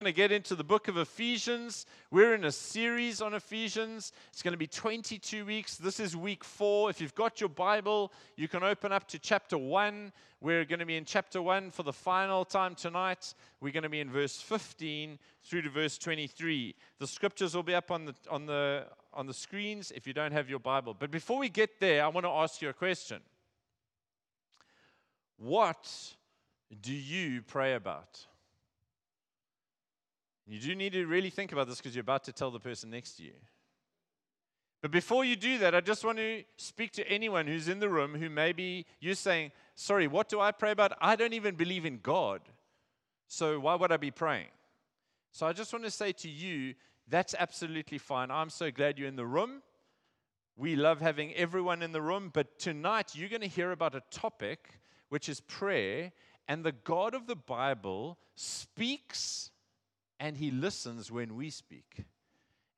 going to get into the book of Ephesians. We're in a series on Ephesians. It's going to be 22 weeks. This is week four. If you've got your Bible, you can open up to chapter one. We're going to be in chapter one for the final time tonight. We're going to be in verse 15 through to verse 23. The scriptures will be up on the, on the, on the screens if you don't have your Bible. But before we get there, I want to ask you a question. What do you pray about? You do need to really think about this because you're about to tell the person next to you. But before you do that, I just want to speak to anyone who's in the room who maybe you're saying, Sorry, what do I pray about? I don't even believe in God. So why would I be praying? So I just want to say to you, that's absolutely fine. I'm so glad you're in the room. We love having everyone in the room. But tonight, you're going to hear about a topic which is prayer. And the God of the Bible speaks and he listens when we speak.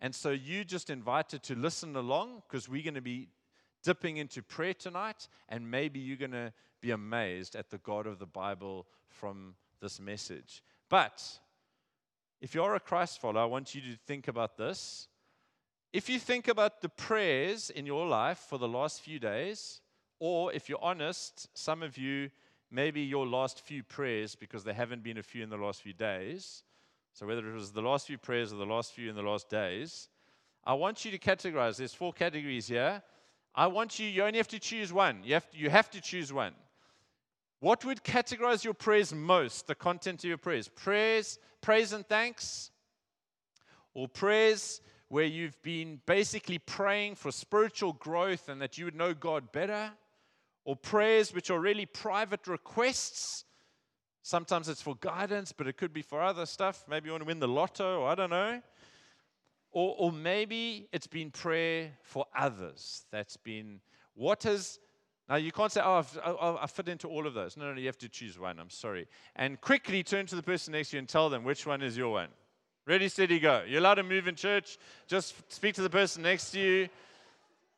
And so you just invited to listen along because we're going to be dipping into prayer tonight, and maybe you're going to be amazed at the God of the Bible from this message. But if you're a Christ follower, I want you to think about this. If you think about the prayers in your life for the last few days, or if you're honest, some of you, maybe your last few prayers, because there haven't been a few in the last few days, so, whether it was the last few prayers or the last few in the last days, I want you to categorize. There's four categories here. I want you, you only have to choose one. You have to, you have to choose one. What would categorize your prayers most, the content of your prayers? Prayers, praise and thanks, or prayers where you've been basically praying for spiritual growth and that you would know God better, or prayers which are really private requests Sometimes it's for guidance, but it could be for other stuff. Maybe you want to win the lotto, I don't know. Or, or maybe it's been prayer for others. That's been what has. Now you can't say, oh, I've, I, I fit into all of those. No, no, you have to choose one. I'm sorry. And quickly turn to the person next to you and tell them which one is your one. Ready, steady, go. You're allowed to move in church. Just speak to the person next to you.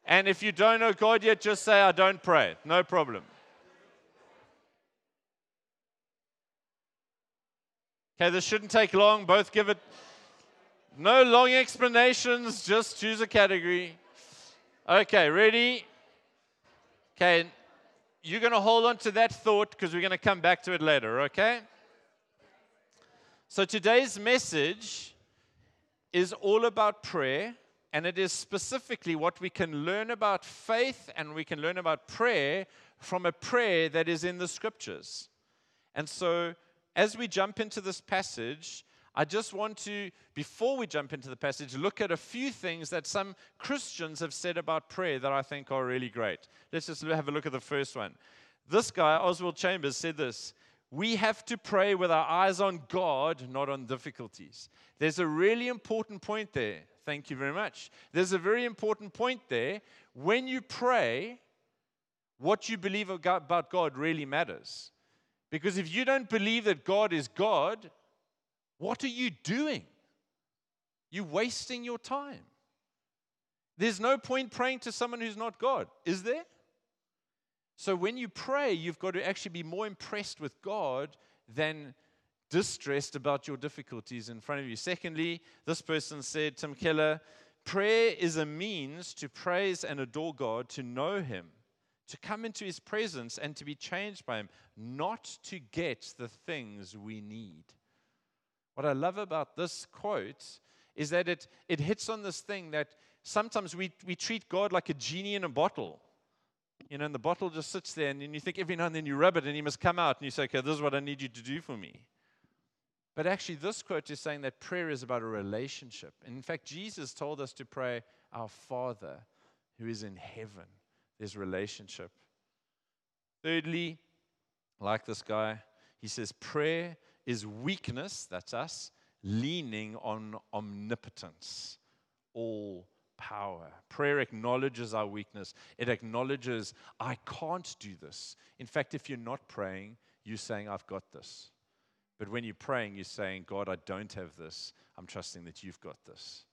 And if you don't know God yet, just say, I don't pray. No problem. Okay, this shouldn't take long. Both give it no long explanations, just choose a category. Okay, ready? Okay, you're going to hold on to that thought because we're going to come back to it later, okay? So today's message is all about prayer, and it is specifically what we can learn about faith and we can learn about prayer from a prayer that is in the scriptures. And so as we jump into this passage, I just want to, before we jump into the passage, look at a few things that some Christians have said about prayer that I think are really great. Let's just have a look at the first one. This guy, Oswald Chambers, said this We have to pray with our eyes on God, not on difficulties. There's a really important point there. Thank you very much. There's a very important point there. When you pray, what you believe about God really matters. Because if you don't believe that God is God, what are you doing? You're wasting your time. There's no point praying to someone who's not God, is there? So when you pray, you've got to actually be more impressed with God than distressed about your difficulties in front of you. Secondly, this person said, Tim Keller, prayer is a means to praise and adore God, to know Him to come into his presence and to be changed by him, not to get the things we need. What I love about this quote is that it, it hits on this thing that sometimes we, we treat God like a genie in a bottle. You know, and the bottle just sits there, and you think every now and then you rub it, and he must come out, and you say, Okay, this is what I need you to do for me. But actually, this quote is saying that prayer is about a relationship. And in fact, Jesus told us to pray, Our Father who is in heaven there's relationship. Thirdly, like this guy, he says, prayer is weakness, that's us, leaning on omnipotence, all power. Prayer acknowledges our weakness, it acknowledges, I can't do this. In fact, if you're not praying, you're saying, I've got this. But when you're praying, you're saying, God, I don't have this. I'm trusting that you've got this.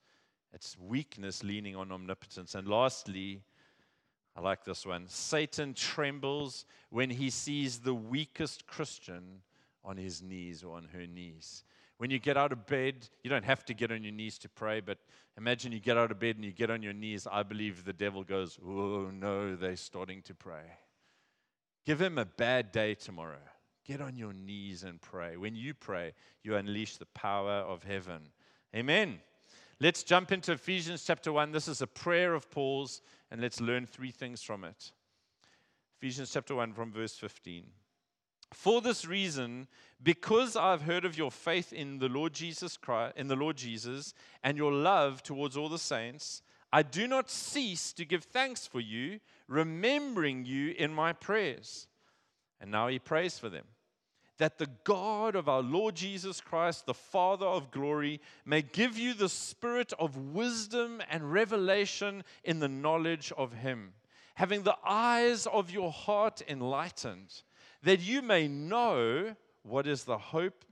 It's weakness leaning on omnipotence. And lastly, I like this one. Satan trembles when he sees the weakest Christian on his knees or on her knees. When you get out of bed, you don't have to get on your knees to pray, but imagine you get out of bed and you get on your knees. I believe the devil goes, Oh, no, they're starting to pray. Give him a bad day tomorrow. Get on your knees and pray. When you pray, you unleash the power of heaven. Amen. Let's jump into Ephesians chapter 1. This is a prayer of Paul's, and let's learn three things from it. Ephesians chapter 1, from verse 15. For this reason, because I've heard of your faith in the Lord Jesus Christ, in the Lord Jesus, and your love towards all the saints, I do not cease to give thanks for you, remembering you in my prayers. And now he prays for them. That the God of our Lord Jesus Christ, the Father of glory, may give you the spirit of wisdom and revelation in the knowledge of him, having the eyes of your heart enlightened that you may know what is the hope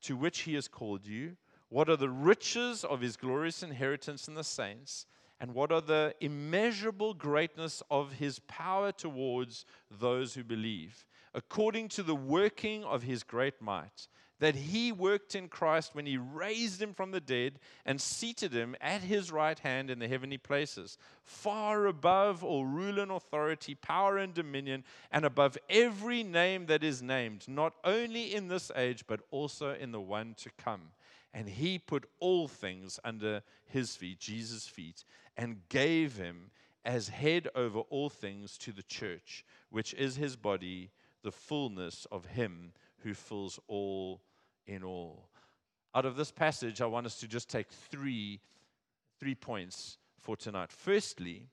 to which he has called you, what are the riches of his glorious inheritance in the saints, and what are the immeasurable greatness of his power towards those who believe, according to the working of his great might that he worked in Christ when he raised him from the dead and seated him at his right hand in the heavenly places, far above all rule and authority, power and dominion, and above every name that is named, not only in this age, but also in the one to come. And he put all things under his feet, Jesus' feet, and gave him as head over all things to the church, which is his body, the fullness of him who fills all in all. Out of this passage, I want us to just take three, three points for tonight. Firstly,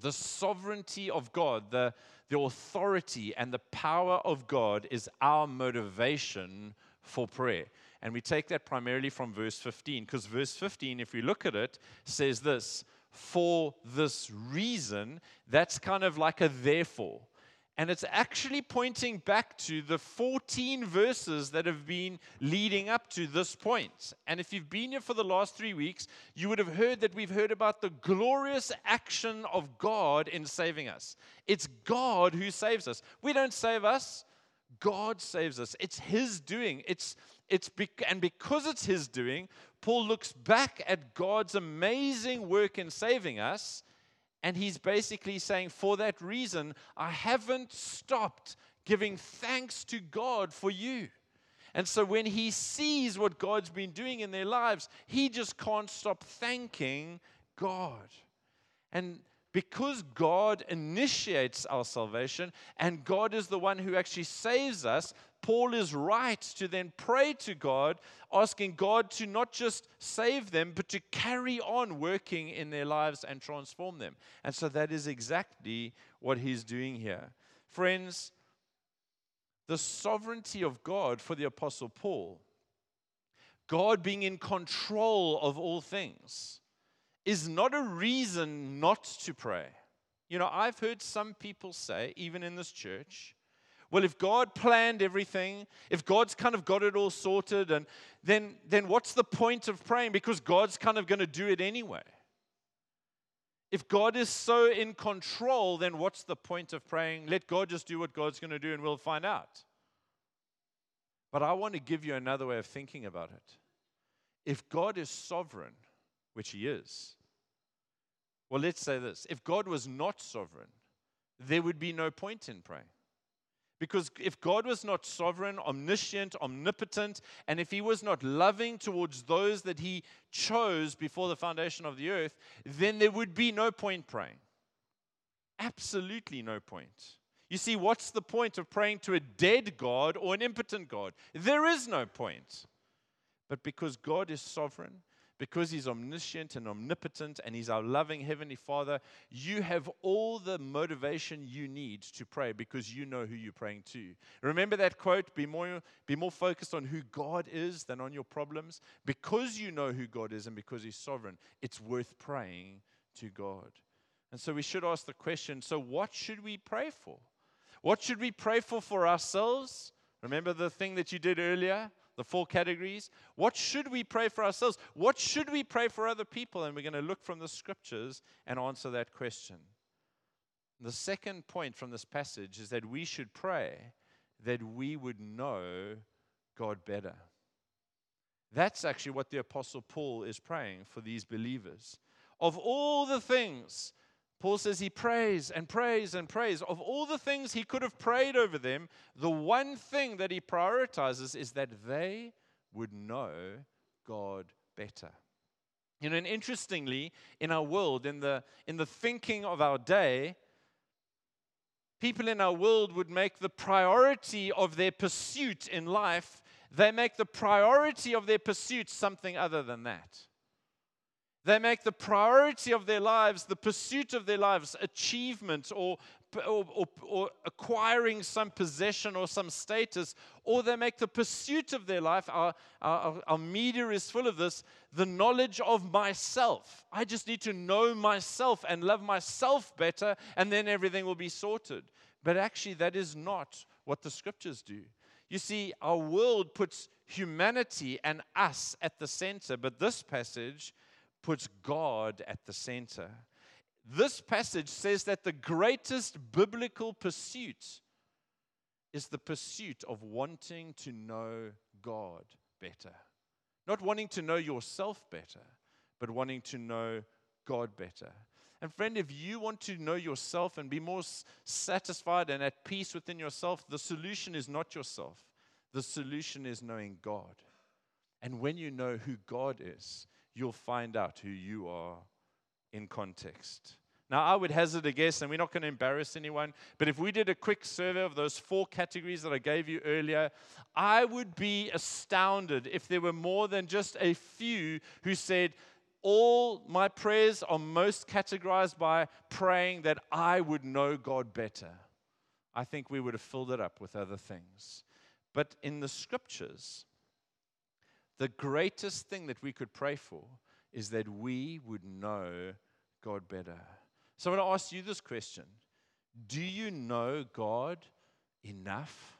the sovereignty of God, the, the authority and the power of God is our motivation for prayer. And we take that primarily from verse 15, because verse 15, if we look at it, says this for this reason. That's kind of like a therefore. And it's actually pointing back to the 14 verses that have been leading up to this point. And if you've been here for the last three weeks, you would have heard that we've heard about the glorious action of God in saving us. It's God who saves us. We don't save us, God saves us. It's His doing. It's, it's bec- and because it's His doing, Paul looks back at God's amazing work in saving us and he's basically saying, for that reason, I haven't stopped giving thanks to God for you. And so when he sees what God's been doing in their lives, he just can't stop thanking God. And because God initiates our salvation and God is the one who actually saves us, Paul is right to then pray to God, asking God to not just save them, but to carry on working in their lives and transform them. And so that is exactly what he's doing here. Friends, the sovereignty of God for the Apostle Paul, God being in control of all things, is not a reason not to pray. You know, I've heard some people say, even in this church, well, if God planned everything, if God's kind of got it all sorted, and then, then what's the point of praying? Because God's kind of going to do it anyway. If God is so in control, then what's the point of praying? Let God just do what God's going to do and we'll find out. But I want to give you another way of thinking about it. If God is sovereign, which He is, well, let's say this if God was not sovereign, there would be no point in praying. Because if God was not sovereign, omniscient, omnipotent, and if He was not loving towards those that He chose before the foundation of the earth, then there would be no point praying. Absolutely no point. You see, what's the point of praying to a dead God or an impotent God? There is no point. But because God is sovereign, because He's omniscient and omnipotent and He's our loving Heavenly Father, you have all the motivation you need to pray because you know who you're praying to. Remember that quote be more, be more focused on who God is than on your problems. Because you know who God is and because He's sovereign, it's worth praying to God. And so we should ask the question so, what should we pray for? What should we pray for for ourselves? Remember the thing that you did earlier? The four categories. What should we pray for ourselves? What should we pray for other people? And we're going to look from the scriptures and answer that question. The second point from this passage is that we should pray that we would know God better. That's actually what the Apostle Paul is praying for these believers. Of all the things, Paul says he prays and prays and prays. Of all the things he could have prayed over them, the one thing that he prioritizes is that they would know God better. You know, and interestingly, in our world, in the, in the thinking of our day, people in our world would make the priority of their pursuit in life, they make the priority of their pursuit something other than that. They make the priority of their lives, the pursuit of their lives, achievement or, or, or, or, acquiring some possession or some status, or they make the pursuit of their life, our, our, our media is full of this, the knowledge of myself. I just need to know myself and love myself better, and then everything will be sorted. But actually, that is not what the scriptures do. You see, our world puts humanity and us at the center, but this passage puts God at the center. This passage says that the greatest biblical pursuit is the pursuit of wanting to know God better. Not wanting to know yourself better, but wanting to know God better. And friend, if you want to know yourself and be more satisfied and at peace within yourself, the solution is not yourself. The solution is knowing God. And when you know who God is, you'll find out who you are in context. Now, I would hazard a guess, and we're not going to embarrass anyone, but if we did a quick survey of those four categories that I gave you earlier, I would be astounded if there were more than just a few who said, All my prayers are most categorized by praying that I would know God better. I think we would have filled it up with other things. But in the scriptures, the greatest thing that we could pray for is that we would know God better. So I want to ask you this question Do you know God enough?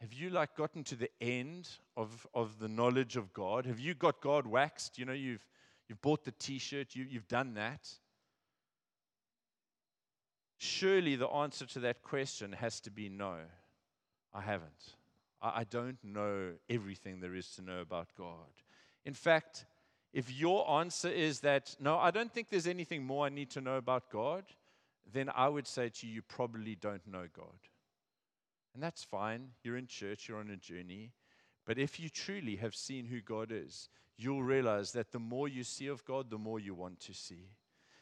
Have you like gotten to the end of, of the knowledge of God? Have you got God waxed? You know, you've you've bought the t-shirt, you, you've done that. Surely the answer to that question has to be no. I haven't. I don't know everything there is to know about God. In fact, if your answer is that, no, I don't think there's anything more I need to know about God, then I would say to you, you probably don't know God. And that's fine. You're in church, you're on a journey. But if you truly have seen who God is, you'll realize that the more you see of God, the more you want to see.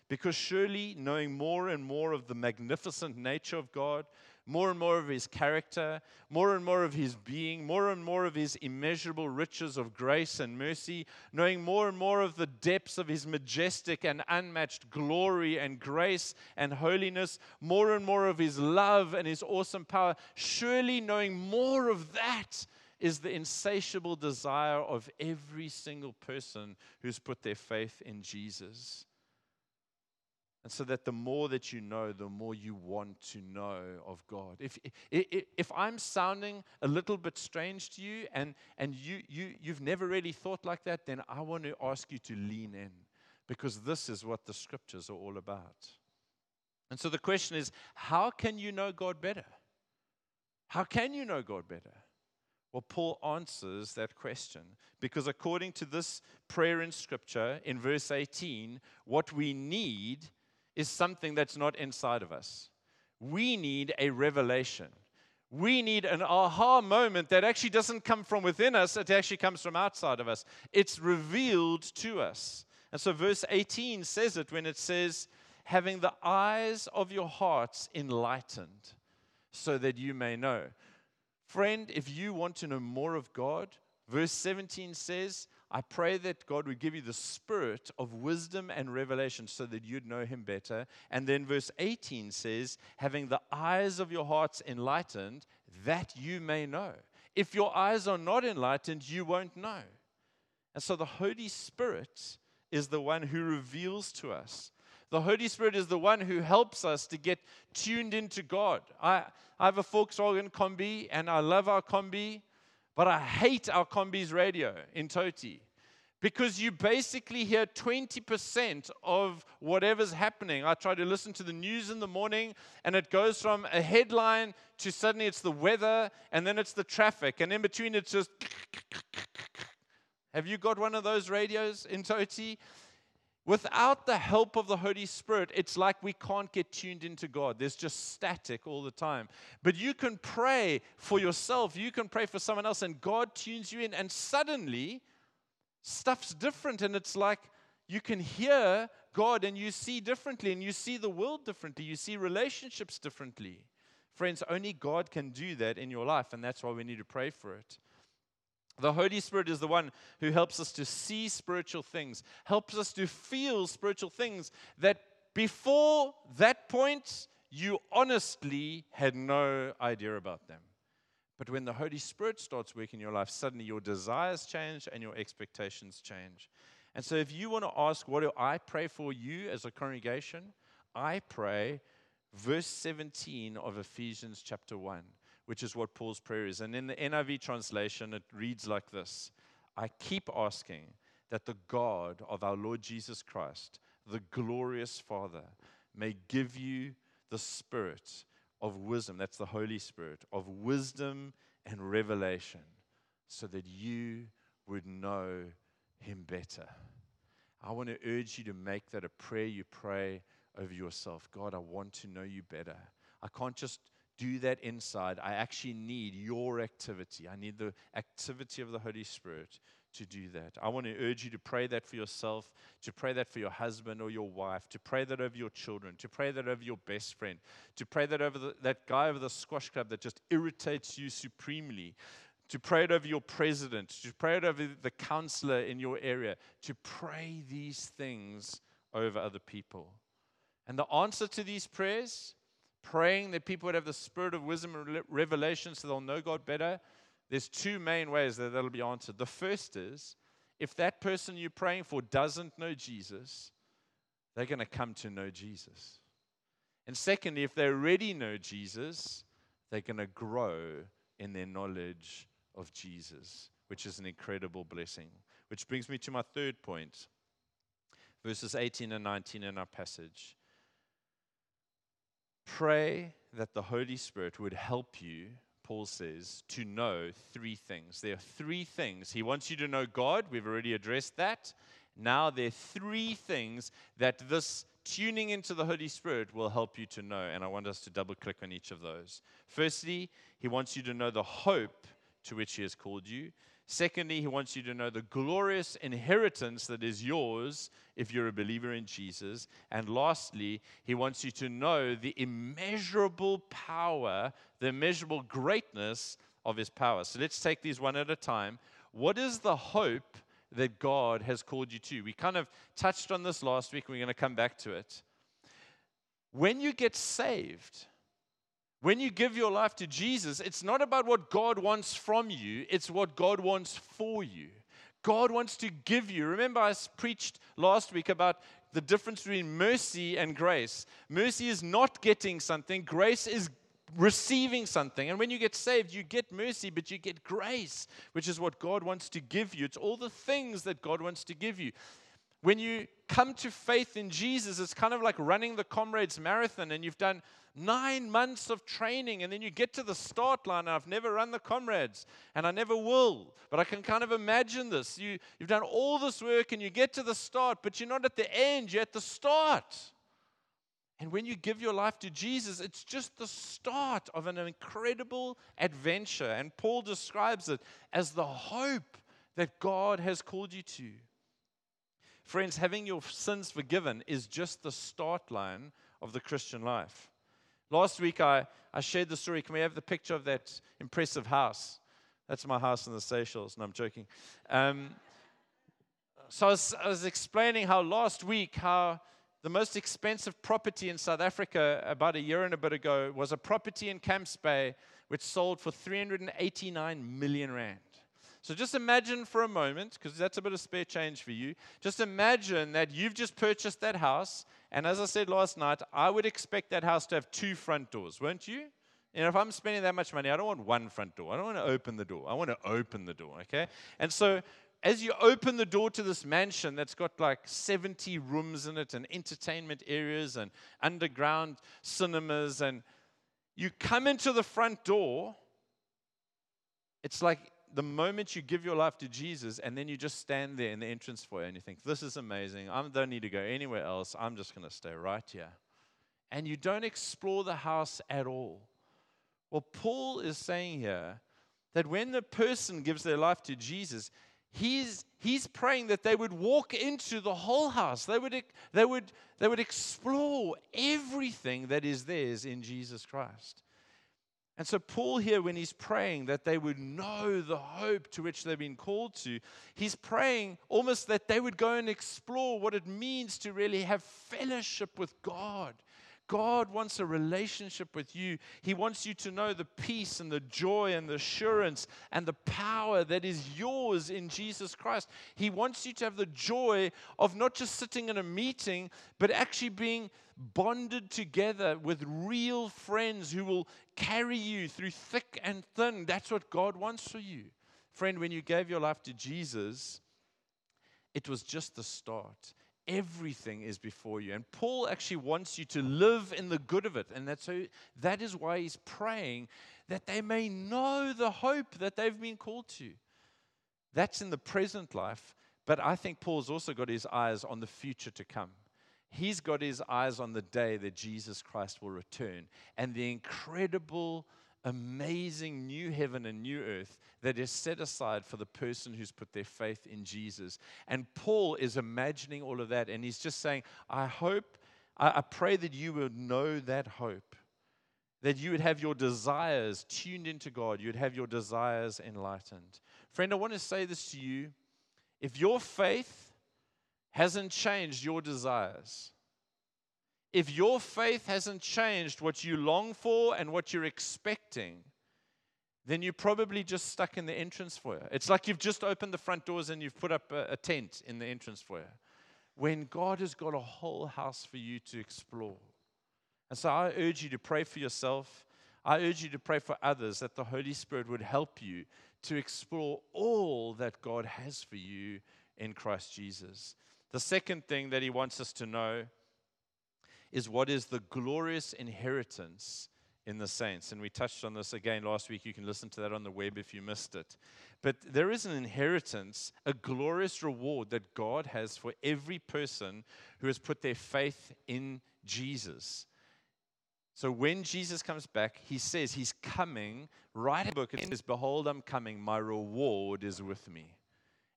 Because surely knowing more and more of the magnificent nature of God, more and more of his character, more and more of his being, more and more of his immeasurable riches of grace and mercy, knowing more and more of the depths of his majestic and unmatched glory and grace and holiness, more and more of his love and his awesome power. Surely knowing more of that is the insatiable desire of every single person who's put their faith in Jesus. And so that the more that you know, the more you want to know of God. If, if, if I'm sounding a little bit strange to you and, and you, you, you've never really thought like that, then I want to ask you to lean in because this is what the scriptures are all about. And so the question is how can you know God better? How can you know God better? Well, Paul answers that question because according to this prayer in scripture in verse 18, what we need is something that's not inside of us. We need a revelation. We need an aha moment that actually doesn't come from within us, it actually comes from outside of us. It's revealed to us. And so, verse 18 says it when it says, having the eyes of your hearts enlightened, so that you may know. Friend, if you want to know more of God, verse 17 says, I pray that God would give you the spirit of wisdom and revelation so that you'd know him better. And then verse 18 says, having the eyes of your hearts enlightened, that you may know. If your eyes are not enlightened, you won't know. And so the Holy Spirit is the one who reveals to us. The Holy Spirit is the one who helps us to get tuned into God. I, I have a Volkswagen Combi and I love our Combi. But I hate our Combi's radio in Toti because you basically hear 20% of whatever's happening. I try to listen to the news in the morning, and it goes from a headline to suddenly it's the weather, and then it's the traffic, and in between it's just. Have you got one of those radios in Toti? Without the help of the Holy Spirit, it's like we can't get tuned into God. There's just static all the time. But you can pray for yourself, you can pray for someone else, and God tunes you in, and suddenly stuff's different. And it's like you can hear God and you see differently, and you see the world differently, you see relationships differently. Friends, only God can do that in your life, and that's why we need to pray for it. The Holy Spirit is the one who helps us to see spiritual things, helps us to feel spiritual things that before that point, you honestly had no idea about them. But when the Holy Spirit starts working in your life, suddenly your desires change and your expectations change. And so, if you want to ask, what do I pray for you as a congregation? I pray verse 17 of Ephesians chapter 1 which is what Paul's prayer is. And in the NIV translation, it reads like this I keep asking that the God of our Lord Jesus Christ, the glorious Father, may give you the spirit of wisdom. That's the Holy Spirit, of wisdom and revelation, so that you would know Him better. I want to urge you to make that a prayer you pray over yourself. God, I want to know you better. I can't just do that inside. I actually need your activity. I need the activity of the Holy Spirit to do that. I want to urge you to pray that for yourself, to pray that for your husband or your wife, to pray that over your children, to pray that over your best friend, to pray that over the, that guy over the squash club that just irritates you supremely, to pray it over your president, to pray it over the counselor in your area, to pray these things over other people. And the answer to these prayers praying that people would have the spirit of wisdom and revelation so they'll know God better, there's two main ways that that'll be answered. The first is if that person you're praying for doesn't know Jesus, they're going to come to know Jesus. And secondly, if they already know Jesus, they're going to grow in their knowledge of Jesus, which is an incredible blessing. Which brings me to my third point verses 18 and 19 in our passage. Pray that the Holy Spirit would help you, Paul says, to know three things. There are three things. He wants you to know God. We've already addressed that. Now, there are three things that this tuning into the Holy Spirit will help you to know. And I want us to double click on each of those. Firstly, he wants you to know the hope to which he has called you. Secondly, he wants you to know the glorious inheritance that is yours if you're a believer in Jesus. And lastly, he wants you to know the immeasurable power, the immeasurable greatness of his power. So let's take these one at a time. What is the hope that God has called you to? We kind of touched on this last week. and We're going to come back to it. When you get saved, when you give your life to Jesus, it's not about what God wants from you, it's what God wants for you. God wants to give you. Remember, I preached last week about the difference between mercy and grace. Mercy is not getting something, grace is receiving something. And when you get saved, you get mercy, but you get grace, which is what God wants to give you. It's all the things that God wants to give you. When you come to faith in Jesus, it's kind of like running the Comrades Marathon, and you've done nine months of training, and then you get to the start line. I've never run the Comrades, and I never will, but I can kind of imagine this. You, you've done all this work, and you get to the start, but you're not at the end, you're at the start. And when you give your life to Jesus, it's just the start of an incredible adventure. And Paul describes it as the hope that God has called you to. Friends, having your sins forgiven is just the start line of the Christian life. Last week, I, I shared the story. Can we have the picture of that impressive house? That's my house in the Seychelles. No, I'm joking. Um, so I was, I was explaining how last week, how the most expensive property in South Africa about a year and a bit ago was a property in Camps Bay which sold for 389 million rand. So just imagine for a moment, because that's a bit of spare change for you. Just imagine that you've just purchased that house. And as I said last night, I would expect that house to have two front doors, won't you? And if I'm spending that much money, I don't want one front door. I don't want to open the door. I want to open the door, okay? And so as you open the door to this mansion that's got like 70 rooms in it and entertainment areas and underground cinemas, and you come into the front door, it's like the moment you give your life to Jesus and then you just stand there in the entrance foyer and you think, this is amazing. I don't need to go anywhere else. I'm just going to stay right here. And you don't explore the house at all. Well, Paul is saying here that when the person gives their life to Jesus, he's, he's praying that they would walk into the whole house. They would, they, would, they would explore everything that is theirs in Jesus Christ. And so, Paul here, when he's praying that they would know the hope to which they've been called to, he's praying almost that they would go and explore what it means to really have fellowship with God. God wants a relationship with you. He wants you to know the peace and the joy and the assurance and the power that is yours in Jesus Christ. He wants you to have the joy of not just sitting in a meeting, but actually being bonded together with real friends who will carry you through thick and thin. That's what God wants for you. Friend, when you gave your life to Jesus, it was just the start. Everything is before you. And Paul actually wants you to live in the good of it. And that's so that is why he's praying that they may know the hope that they've been called to. That's in the present life. But I think Paul's also got his eyes on the future to come. He's got his eyes on the day that Jesus Christ will return and the incredible, amazing new heaven and new earth that is set aside for the person who's put their faith in Jesus. And Paul is imagining all of that and he's just saying, I hope, I, pray that you would know that hope. That you would have your desires tuned into God. You'd have your desires enlightened. Friend, I want to say this to you. If your faith hasn't changed your desires, if your faith hasn't changed what you long for and what you're expecting, then you're probably just stuck in the entrance foyer. It's like you've just opened the front doors and you've put up a, a tent in the entrance foyer. When God has got a whole house for you to explore. And so I urge you to pray for yourself. I urge you to pray for others that the Holy Spirit would help you to explore all that God has for you in Christ Jesus. The second thing that he wants us to know is what is the glorious inheritance in the saints. And we touched on this again last week. You can listen to that on the web if you missed it. But there is an inheritance, a glorious reward that God has for every person who has put their faith in Jesus. So when Jesus comes back, he says he's coming. Right in the book, it says, Behold, I'm coming, my reward is with me.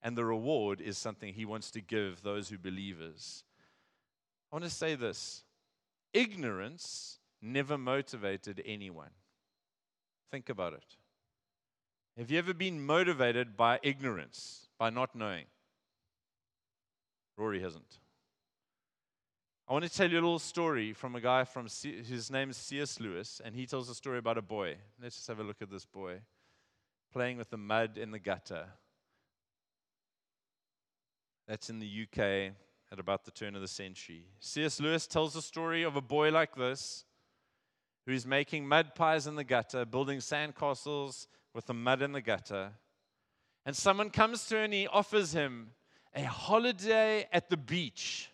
And the reward is something he wants to give those who believers. I want to say this ignorance never motivated anyone. Think about it. Have you ever been motivated by ignorance, by not knowing? Rory hasn't. I want to tell you a little story from a guy from C- his name is C.S. Lewis, and he tells a story about a boy. Let's just have a look at this boy playing with the mud in the gutter. That's in the UK at about the turn of the century. C.S. Lewis tells the story of a boy like this who's making mud pies in the gutter, building sandcastles with the mud in the gutter. And someone comes to him and he offers him a holiday at the beach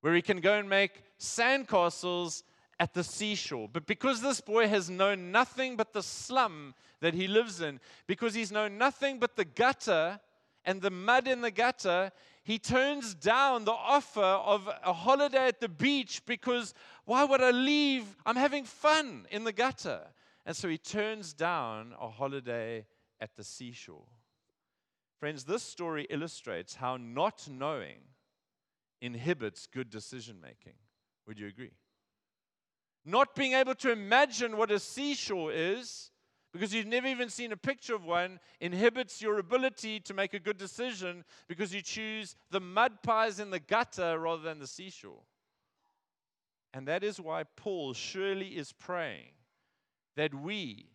where he can go and make sandcastles at the seashore. But because this boy has known nothing but the slum that he lives in, because he's known nothing but the gutter and the mud in the gutter, he turns down the offer of a holiday at the beach because why would I leave? I'm having fun in the gutter. And so he turns down a holiday at the seashore. Friends, this story illustrates how not knowing inhibits good decision making. Would you agree? Not being able to imagine what a seashore is because you've never even seen a picture of one inhibits your ability to make a good decision because you choose the mud pies in the gutter rather than the seashore. And that is why Paul surely is praying that we,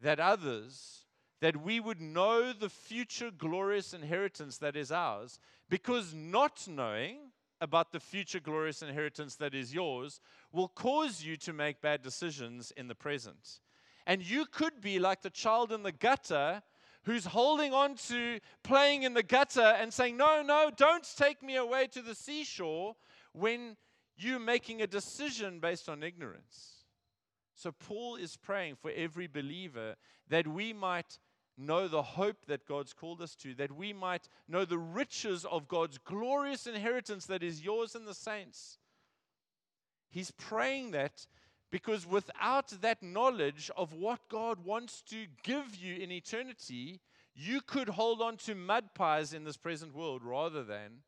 that others, that we would know the future glorious inheritance that is ours, because not knowing about the future glorious inheritance that is yours will cause you to make bad decisions in the present. And you could be like the child in the gutter who's holding on to playing in the gutter and saying, No, no, don't take me away to the seashore when you're making a decision based on ignorance. So, Paul is praying for every believer that we might know the hope that God's called us to, that we might know the riches of God's glorious inheritance that is yours and the saints. He's praying that because without that knowledge of what God wants to give you in eternity, you could hold on to mud pies in this present world rather than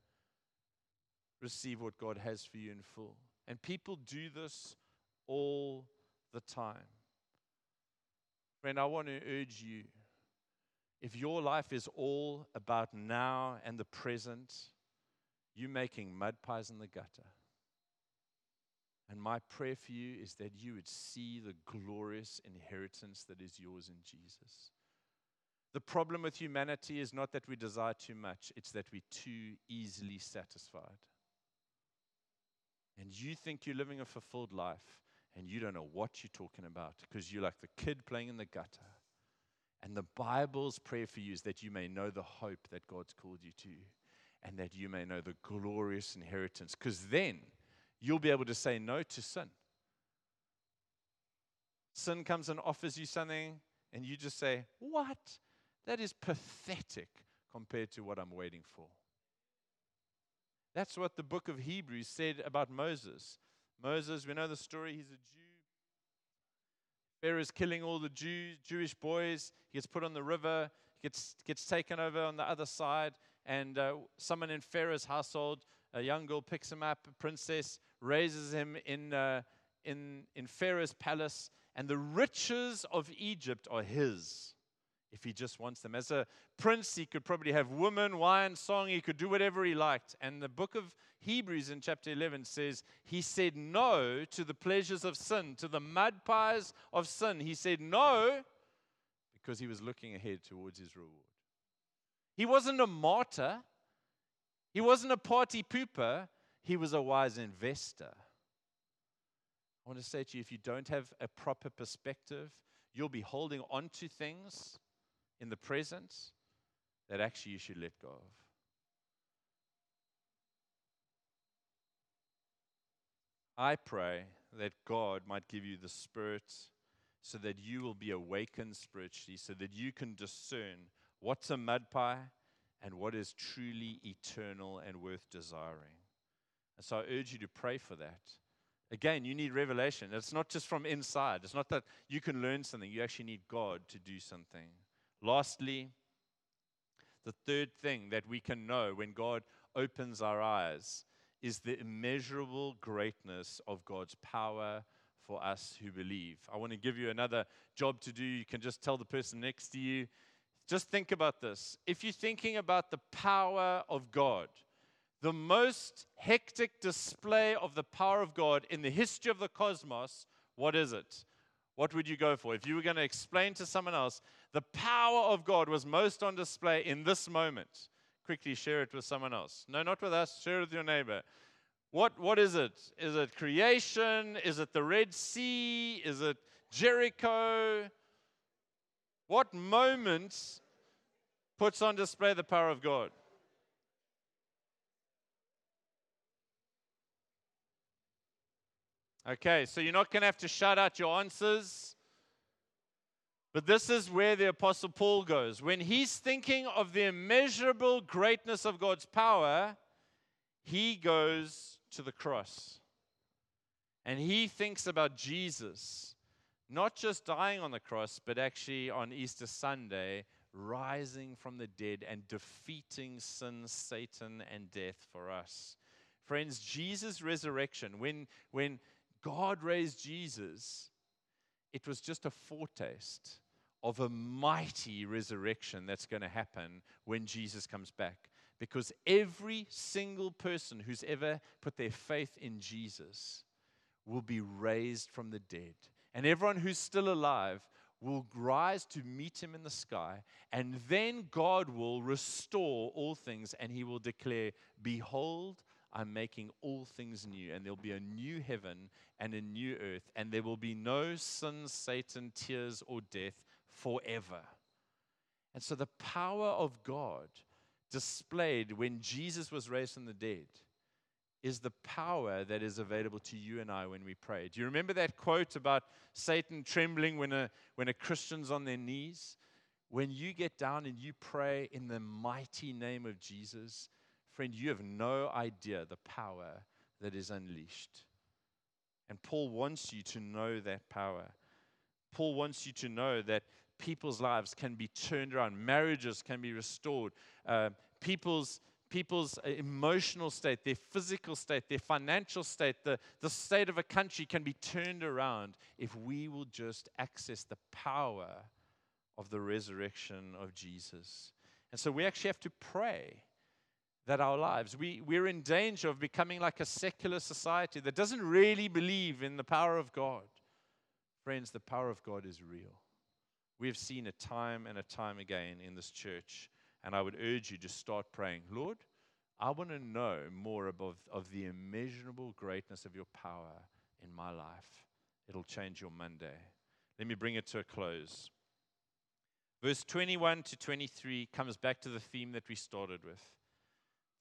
receive what God has for you in full. And people do this all the time. Friend, I want to urge you if your life is all about now and the present, you making mud pies in the gutter. And my prayer for you is that you would see the glorious inheritance that is yours in Jesus. The problem with humanity is not that we desire too much, it's that we're too easily satisfied. And you think you're living a fulfilled life, and you don't know what you're talking about because you're like the kid playing in the gutter. And the Bible's prayer for you is that you may know the hope that God's called you to, and that you may know the glorious inheritance, because then you'll be able to say no to sin. Sin comes and offers you something, and you just say, What? That is pathetic compared to what I'm waiting for. That's what the book of Hebrews said about Moses. Moses, we know the story, he's a Jew. Pharaoh's killing all the Jew, Jewish boys. He gets put on the river, he gets, gets taken over on the other side, and uh, someone in Pharaoh's household, a young girl, picks him up, a princess, raises him in, uh, in, in Pharaoh's palace, and the riches of Egypt are his if he just wants them. As a prince, he could probably have women, wine, song, he could do whatever he liked. And the book of Hebrews in chapter 11 says, He said no to the pleasures of sin, to the mud pies of sin. He said no because he was looking ahead towards his reward. He wasn't a martyr, he wasn't a party pooper, he was a wise investor. I want to say to you if you don't have a proper perspective, you'll be holding on to things in the present that actually you should let go of. I pray that God might give you the Spirit so that you will be awakened spiritually, so that you can discern what's a mud pie and what is truly eternal and worth desiring. And so I urge you to pray for that. Again, you need revelation. It's not just from inside. It's not that you can learn something. You actually need God to do something. Lastly, the third thing that we can know when God opens our eyes is the immeasurable greatness of God's power for us who believe. I want to give you another job to do. You can just tell the person next to you. Just think about this. If you're thinking about the power of God, the most hectic display of the power of God in the history of the cosmos, what is it? What would you go for? If you were going to explain to someone else, the power of God was most on display in this moment. Quickly share it with someone else. No, not with us, share it with your neighbor. What, what is it? Is it creation? Is it the Red Sea? Is it Jericho? What moment puts on display the power of God? Okay, so you're not going to have to shout out your answers. But this is where the Apostle Paul goes. When he's thinking of the immeasurable greatness of God's power, he goes to the cross. And he thinks about Jesus, not just dying on the cross, but actually on Easter Sunday, rising from the dead and defeating sin, Satan, and death for us. Friends, Jesus' resurrection, when, when God raised Jesus, it was just a foretaste of a mighty resurrection that's going to happen when Jesus comes back. Because every single person who's ever put their faith in Jesus will be raised from the dead. And everyone who's still alive will rise to meet him in the sky. And then God will restore all things and he will declare, Behold, I'm making all things new, and there'll be a new heaven and a new earth, and there will be no sin, Satan, tears, or death forever. And so the power of God displayed when Jesus was raised from the dead is the power that is available to you and I when we pray. Do you remember that quote about Satan trembling when a, when a Christian's on their knees? when you get down and you pray in the mighty name of Jesus, friend, you have no idea the power that is unleashed. And Paul wants you to know that power. Paul wants you to know that people's lives can be turned around, marriages can be restored, uh, people's people's uh, emotional state, their physical state, their financial state, the, the state of a country can be turned around if we will just access the power of the resurrection of Jesus. And so we actually have to pray that our lives, we, we're in danger of becoming like a secular society that doesn't really believe in the power of God. Friends, the power of God is real. We have seen it time and a time again in this church. And I would urge you to start praying, Lord, I want to know more above, of the immeasurable greatness of your power in my life. It'll change your Monday. Let me bring it to a close. Verse 21 to 23 comes back to the theme that we started with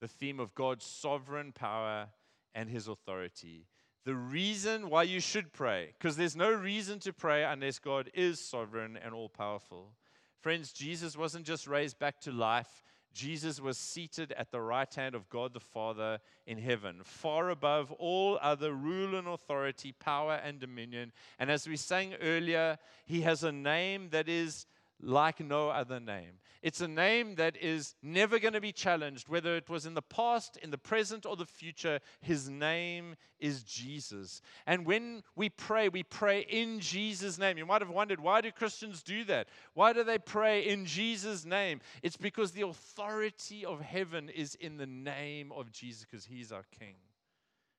the theme of God's sovereign power and his authority. The reason why you should pray, because there's no reason to pray unless God is sovereign and all powerful. Friends, Jesus wasn't just raised back to life, Jesus was seated at the right hand of God the Father in heaven, far above all other rule and authority, power and dominion. And as we sang earlier, he has a name that is like no other name. It's a name that is never going to be challenged, whether it was in the past, in the present, or the future. His name is Jesus. And when we pray, we pray in Jesus' name. You might have wondered, why do Christians do that? Why do they pray in Jesus' name? It's because the authority of heaven is in the name of Jesus, because he's our King.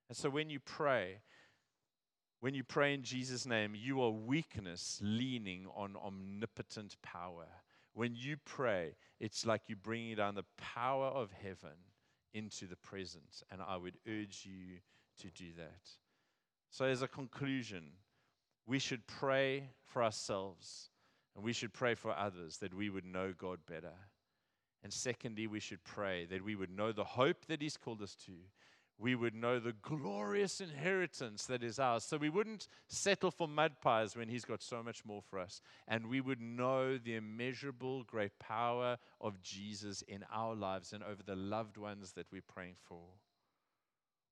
And so when you pray, when you pray in Jesus' name, you are weakness leaning on omnipotent power. When you pray, it's like you're bringing down the power of heaven into the present. And I would urge you to do that. So, as a conclusion, we should pray for ourselves and we should pray for others that we would know God better. And secondly, we should pray that we would know the hope that He's called us to we would know the glorious inheritance that is ours. So we wouldn't settle for mud pies when He's got so much more for us. And we would know the immeasurable great power of Jesus in our lives and over the loved ones that we're praying for.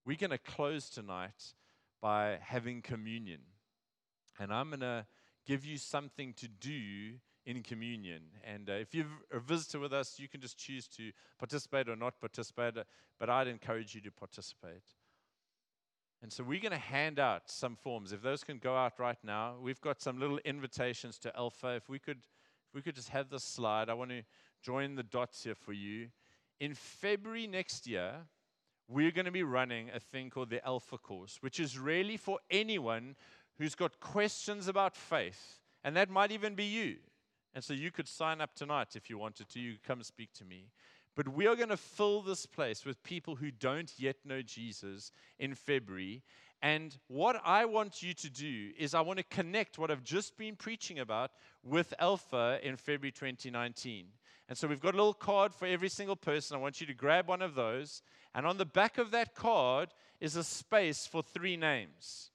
We're going to close tonight by having communion. And I'm going to give you something to do in communion. And uh, if you're a visitor with us, you can just choose to participate or not participate, uh, but I'd encourage you to participate. And so we're going to hand out some forms. If those can go out right now, we've got some little invitations to Alpha. If we could, if we could just have the slide, I want to join the dots here for you. In February next year, we're going to be running a thing called the Alpha course, which is really for anyone who's got questions about faith. And that might even be you. And so you could sign up tonight if you wanted to. You could come speak to me. But we are going to fill this place with people who don't yet know Jesus in February. And what I want you to do is, I want to connect what I've just been preaching about with Alpha in February 2019. And so we've got a little card for every single person. I want you to grab one of those. And on the back of that card is a space for three names.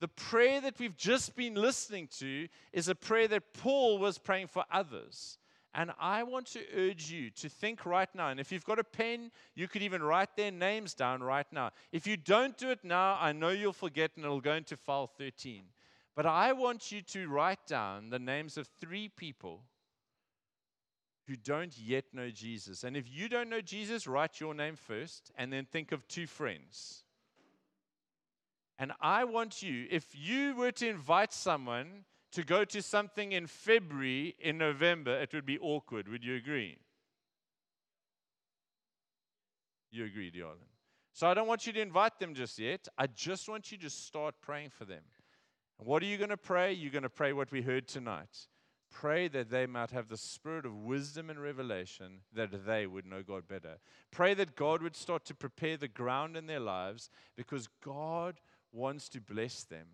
The prayer that we've just been listening to is a prayer that Paul was praying for others. And I want to urge you to think right now. And if you've got a pen, you could even write their names down right now. If you don't do it now, I know you'll forget and it'll go into file 13. But I want you to write down the names of three people who don't yet know Jesus. And if you don't know Jesus, write your name first and then think of two friends. And I want you, if you were to invite someone to go to something in February, in November, it would be awkward. Would you agree? You agree, Diolin. So I don't want you to invite them just yet. I just want you to start praying for them. And what are you going to pray? You're going to pray what we heard tonight. Pray that they might have the spirit of wisdom and revelation, that they would know God better. Pray that God would start to prepare the ground in their lives because God wants to bless them.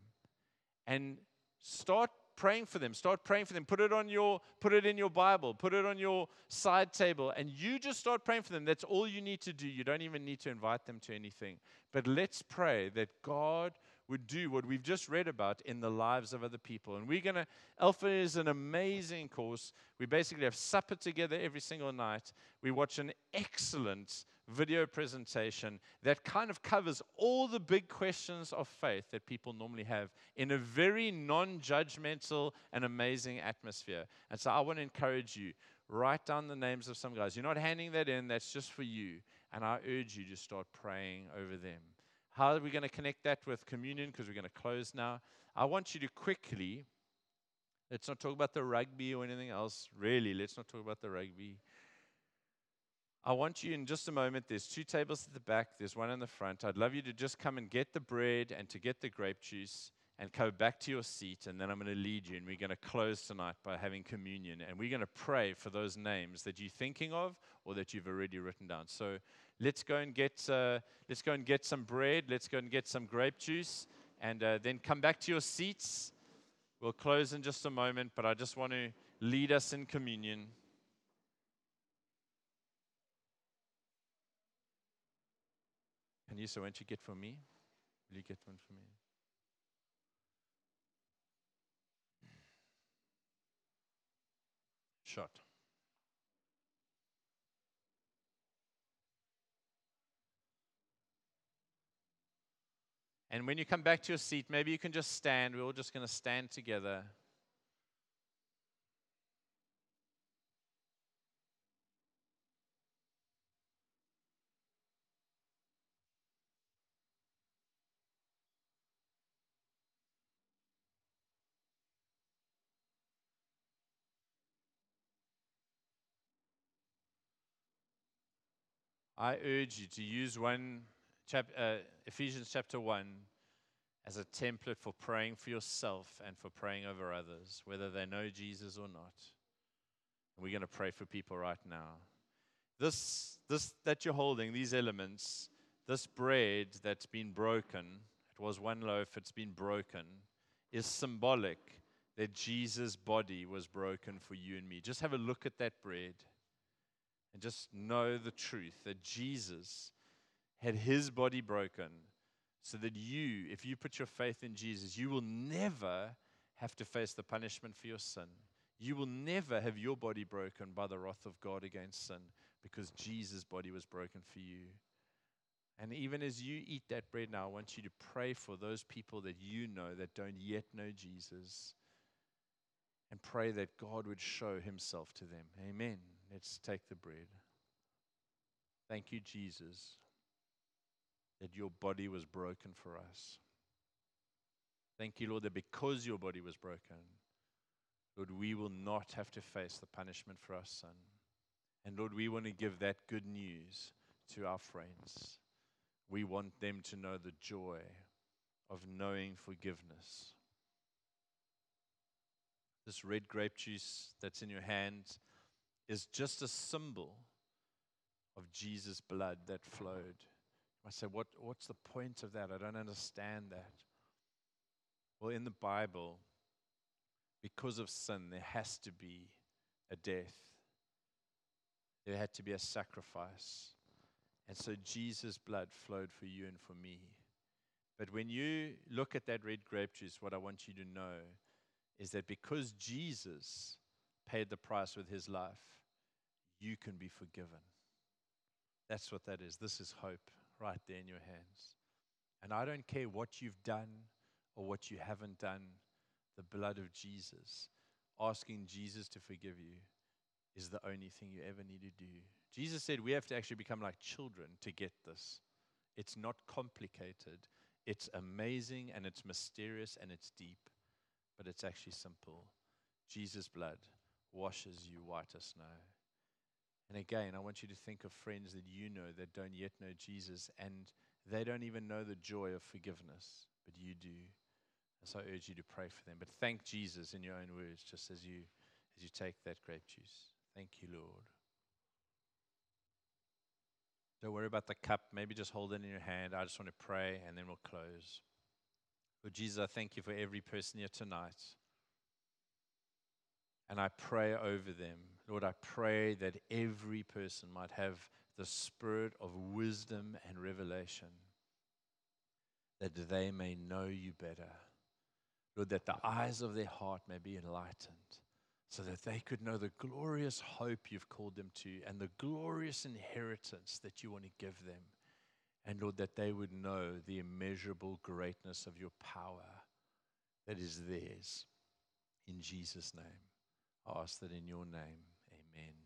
And start praying for them. Start praying for them. Put it on your put it in your Bible. Put it on your side table and you just start praying for them. That's all you need to do. You don't even need to invite them to anything. But let's pray that God would do what we've just read about in the lives of other people. And we're going to, Alpha is an amazing course. We basically have supper together every single night. We watch an excellent video presentation that kind of covers all the big questions of faith that people normally have in a very non judgmental and amazing atmosphere. And so I want to encourage you write down the names of some guys. You're not handing that in, that's just for you. And I urge you to start praying over them. How are we going to connect that with communion? Because we're going to close now. I want you to quickly, let's not talk about the rugby or anything else. Really, let's not talk about the rugby. I want you in just a moment. There's two tables at the back, there's one in the front. I'd love you to just come and get the bread and to get the grape juice and go back to your seat. And then I'm going to lead you. And we're going to close tonight by having communion. And we're going to pray for those names that you're thinking of or that you've already written down. So let's go and get, uh, let's go and get some bread. Let's go and get some grape juice. And uh, then come back to your seats. We'll close in just a moment. But I just want to lead us in communion. And you, so won't you get for me? Will you get one for me? Shot. And when you come back to your seat, maybe you can just stand. We're all just going to stand together. I urge you to use one chap, uh, Ephesians chapter 1 as a template for praying for yourself and for praying over others, whether they know Jesus or not. And we're going to pray for people right now. This, this that you're holding, these elements, this bread that's been broken, it was one loaf, it's been broken, is symbolic that Jesus' body was broken for you and me. Just have a look at that bread and just know the truth that Jesus had his body broken so that you, if you put your faith in Jesus, you will never have to face the punishment for your sin. You will never have your body broken by the wrath of God against sin because Jesus' body was broken for you. And even as you eat that bread now, I want you to pray for those people that you know that don't yet know Jesus and pray that God would show himself to them. Amen. Let's take the bread. Thank you, Jesus, that your body was broken for us. Thank you, Lord, that because your body was broken, Lord, we will not have to face the punishment for our sin. And Lord, we want to give that good news to our friends. We want them to know the joy of knowing forgiveness. This red grape juice that's in your hand is just a symbol of Jesus' blood that flowed. I say, what, what's the point of that? I don't understand that. Well, in the Bible, because of sin, there has to be a death, there had to be a sacrifice. And so Jesus' blood flowed for you and for me. But when you look at that red grape juice, what I want you to know is that because Jesus paid the price with his life, you can be forgiven. That's what that is. This is hope right there in your hands. And I don't care what you've done or what you haven't done, the blood of Jesus, asking Jesus to forgive you, is the only thing you ever need to do. Jesus said we have to actually become like children to get this. It's not complicated, it's amazing and it's mysterious and it's deep, but it's actually simple. Jesus' blood washes you white as snow. And again, I want you to think of friends that you know that don't yet know Jesus and they don't even know the joy of forgiveness, but you do. And so I urge you to pray for them. But thank Jesus in your own words, just as you as you take that grape juice. Thank you, Lord. Don't worry about the cup. Maybe just hold it in your hand. I just want to pray and then we'll close. Lord Jesus, I thank you for every person here tonight. And I pray over them Lord, I pray that every person might have the spirit of wisdom and revelation. that they may know you better. Lord, that the eyes of their heart may be enlightened, so that they could know the glorious hope you've called them to and the glorious inheritance that you want to give them. And Lord, that they would know the immeasurable greatness of your power that is theirs. In Jesus' name, I ask that in your name, amen.